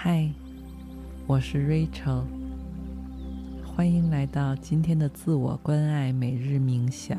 嗨，我是 Rachel，欢迎来到今天的自我关爱每日冥想。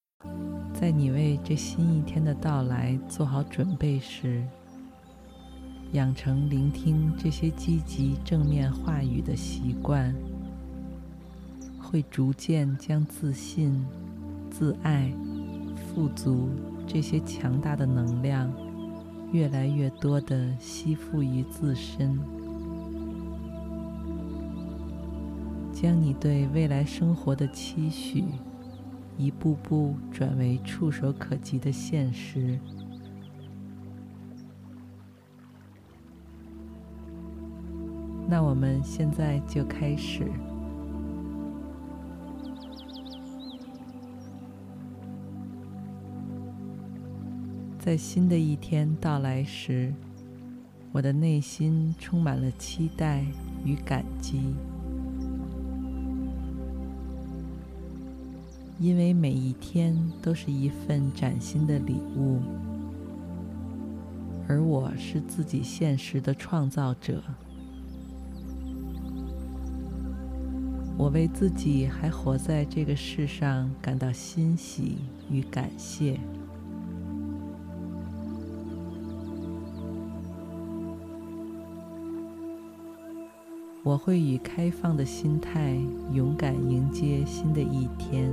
在你为这新一天的到来做好准备时，养成聆听这些积极正面话语的习惯，会逐渐将自信、自爱、富足这些强大的能量，越来越多地吸附于自身，将你对未来生活的期许。一步步转为触手可及的现实。那我们现在就开始。在新的一天到来时，我的内心充满了期待与感激。因为每一天都是一份崭新的礼物，而我是自己现实的创造者。我为自己还活在这个世上感到欣喜与感谢。我会以开放的心态，勇敢迎接新的一天。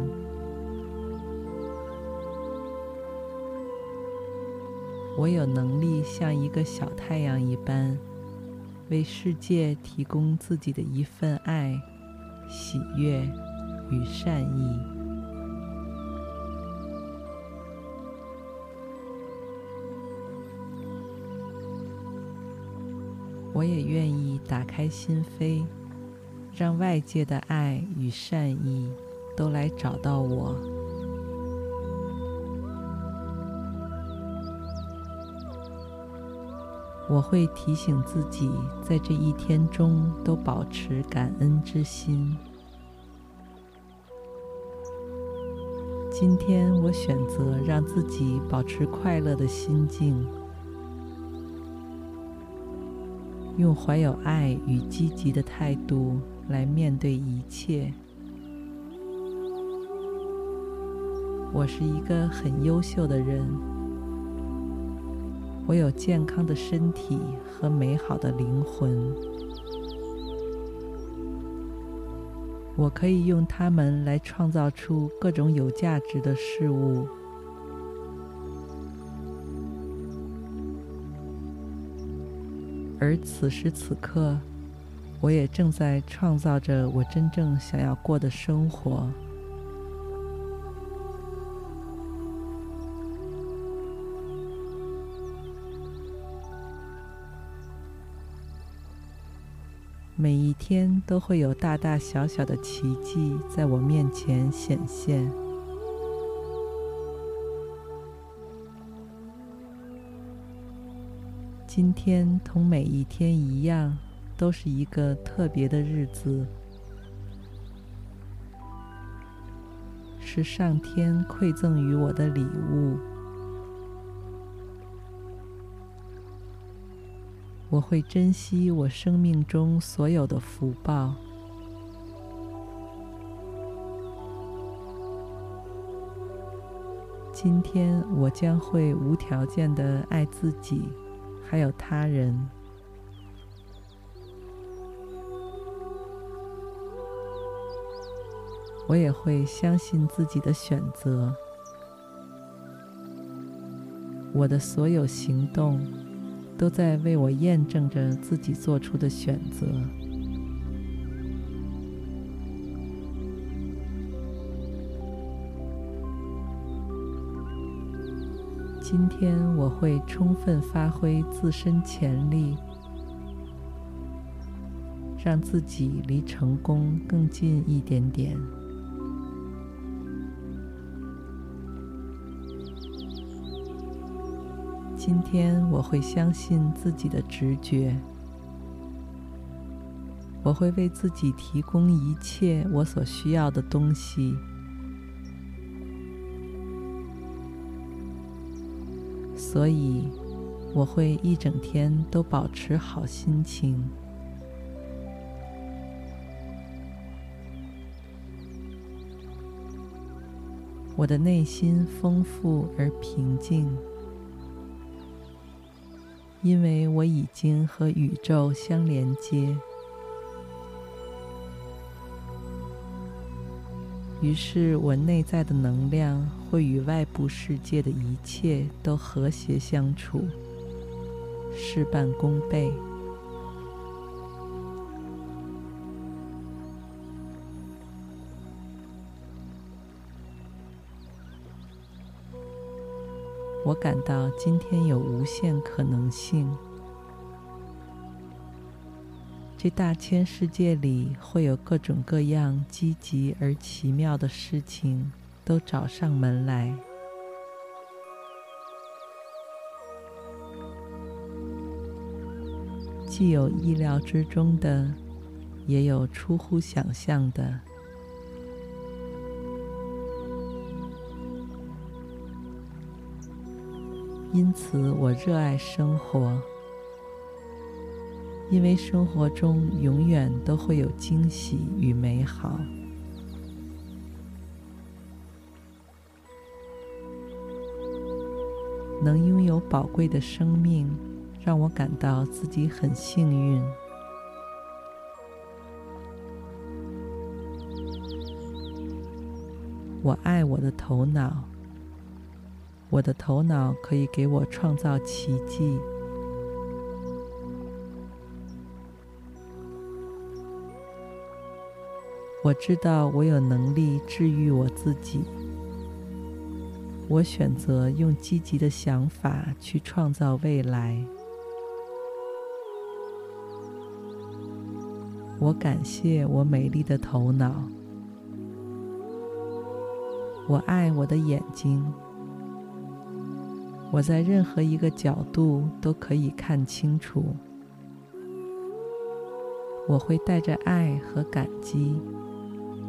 我有能力像一个小太阳一般，为世界提供自己的一份爱、喜悦与善意。我也愿意打开心扉，让外界的爱与善意都来找到我。我会提醒自己，在这一天中都保持感恩之心。今天我选择让自己保持快乐的心境，用怀有爱与积极的态度来面对一切。我是一个很优秀的人。我有健康的身体和美好的灵魂，我可以用它们来创造出各种有价值的事物。而此时此刻，我也正在创造着我真正想要过的生活。每一天都会有大大小小的奇迹在我面前显现。今天同每一天一样，都是一个特别的日子，是上天馈赠于我的礼物。我会珍惜我生命中所有的福报。今天我将会无条件的爱自己，还有他人。我也会相信自己的选择。我的所有行动。都在为我验证着自己做出的选择。今天我会充分发挥自身潜力，让自己离成功更近一点点。今天我会相信自己的直觉，我会为自己提供一切我所需要的东西。所以，我会一整天都保持好心情。我的内心丰富而平静，因为我已经和宇宙相连接。于是我内在的能量会与外部世界的一切都和谐相处，事半功倍。我感到今天有无限可能性。这大千世界里会有各种各样积极而奇妙的事情都找上门来，既有意料之中的，也有出乎想象的。因此，我热爱生活。因为生活中永远都会有惊喜与美好，能拥有宝贵的生命，让我感到自己很幸运。我爱我的头脑，我的头脑可以给我创造奇迹。我知道我有能力治愈我自己。我选择用积极的想法去创造未来。我感谢我美丽的头脑。我爱我的眼睛。我在任何一个角度都可以看清楚。我会带着爱和感激。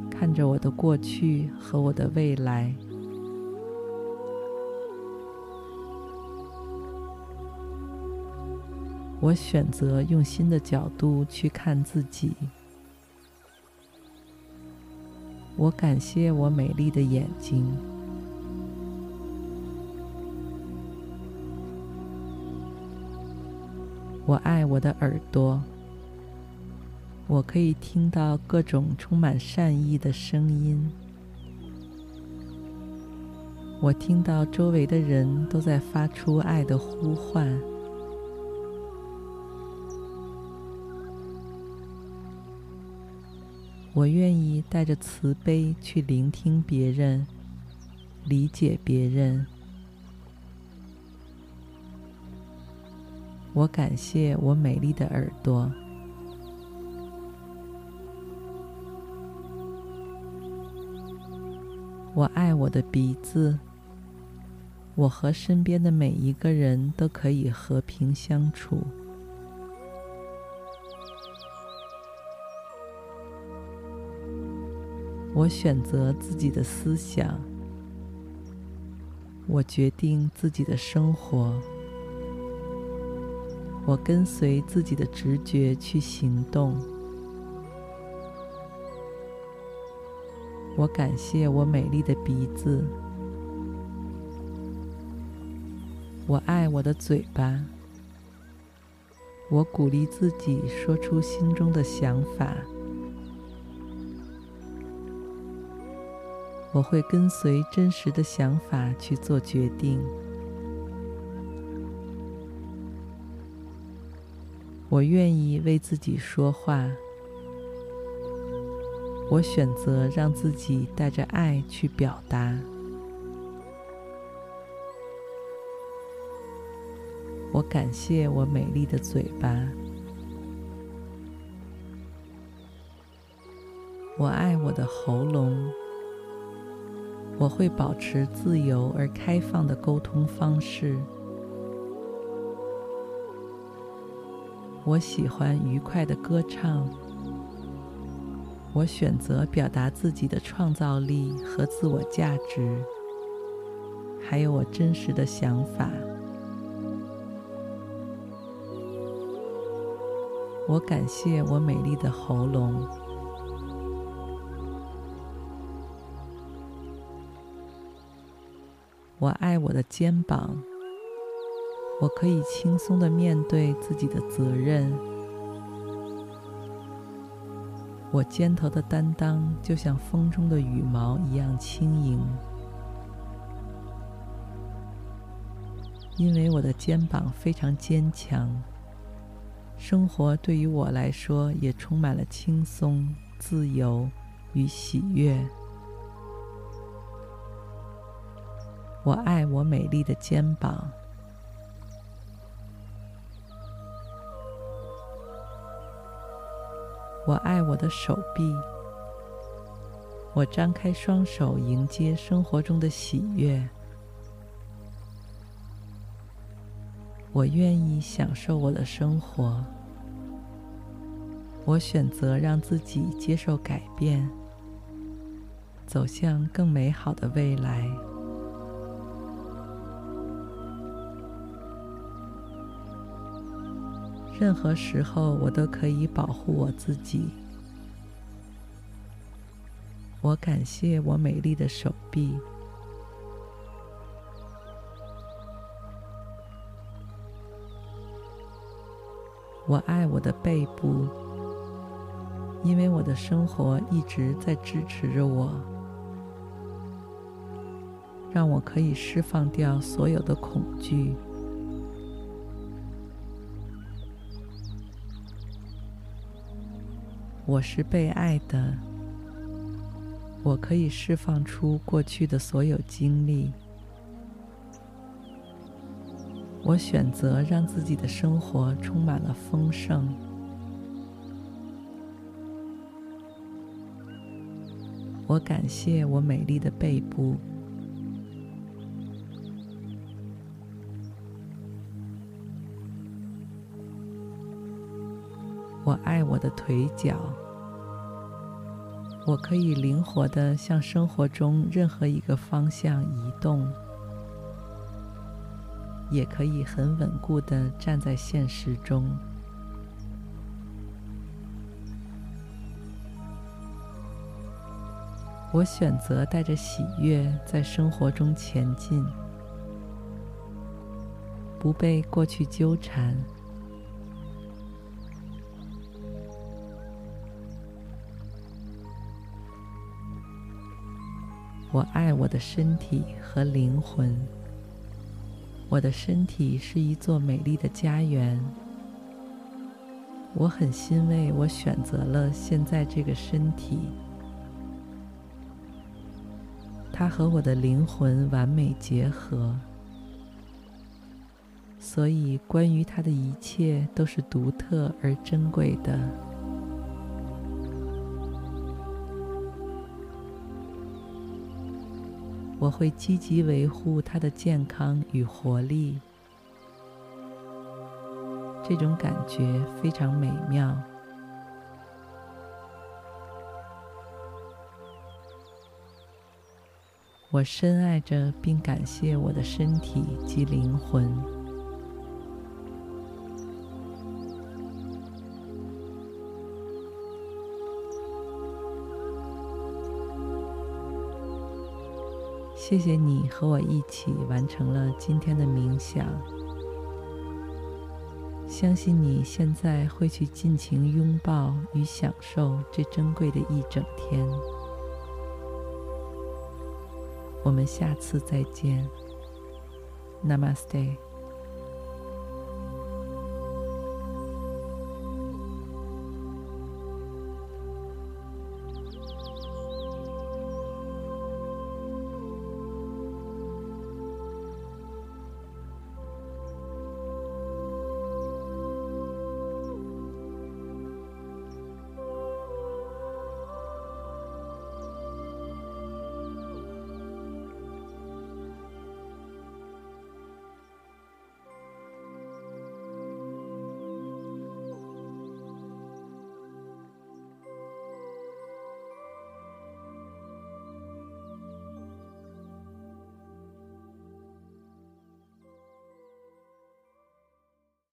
看着我的过去和我的未来，我选择用新的角度去看自己。我感谢我美丽的眼睛，我爱我的耳朵。我可以听到各种充满善意的声音。我听到周围的人都在发出爱的呼唤。我愿意带着慈悲去聆听别人，理解别人。我感谢我美丽的耳朵。我爱我的鼻子，我和身边的每一个人都可以和平相处。我选择自己的思想，我决定自己的生活，我跟随自己的直觉去行动。我感谢我美丽的鼻子，我爱我的嘴巴，我鼓励自己说出心中的想法，我会跟随真实的想法去做决定，我愿意为自己说话。我选择让自己带着爱去表达。我感谢我美丽的嘴巴。我爱我的喉咙。我会保持自由而开放的沟通方式。我喜欢愉快的歌唱。我选择表达自己的创造力和自我价值，还有我真实的想法。我感谢我美丽的喉咙。我爱我的肩膀，我可以轻松地面对自己的责任。我肩头的担当就像风中的羽毛一样轻盈，因为我的肩膀非常坚强。生活对于我来说也充满了轻松、自由与喜悦。我爱我美丽的肩膀。我爱我的手臂。我张开双手迎接生活中的喜悦。我愿意享受我的生活。我选择让自己接受改变，走向更美好的未来。任何时候，我都可以保护我自己。我感谢我美丽的手臂。我爱我的背部，因为我的生活一直在支持着我，让我可以释放掉所有的恐惧。我是被爱的，我可以释放出过去的所有经历。我选择让自己的生活充满了丰盛。我感谢我美丽的背部。我爱我的腿脚，我可以灵活地向生活中任何一个方向移动，也可以很稳固地站在现实中。我选择带着喜悦在生活中前进，不被过去纠缠。我爱我的身体和灵魂。我的身体是一座美丽的家园。我很欣慰，我选择了现在这个身体。它和我的灵魂完美结合，所以关于它的一切都是独特而珍贵的。我会积极维护它的健康与活力，这种感觉非常美妙。我深爱着并感谢我的身体及灵魂。谢谢你和我一起完成了今天的冥想。相信你现在会去尽情拥抱与享受这珍贵的一整天。我们下次再见。Namaste。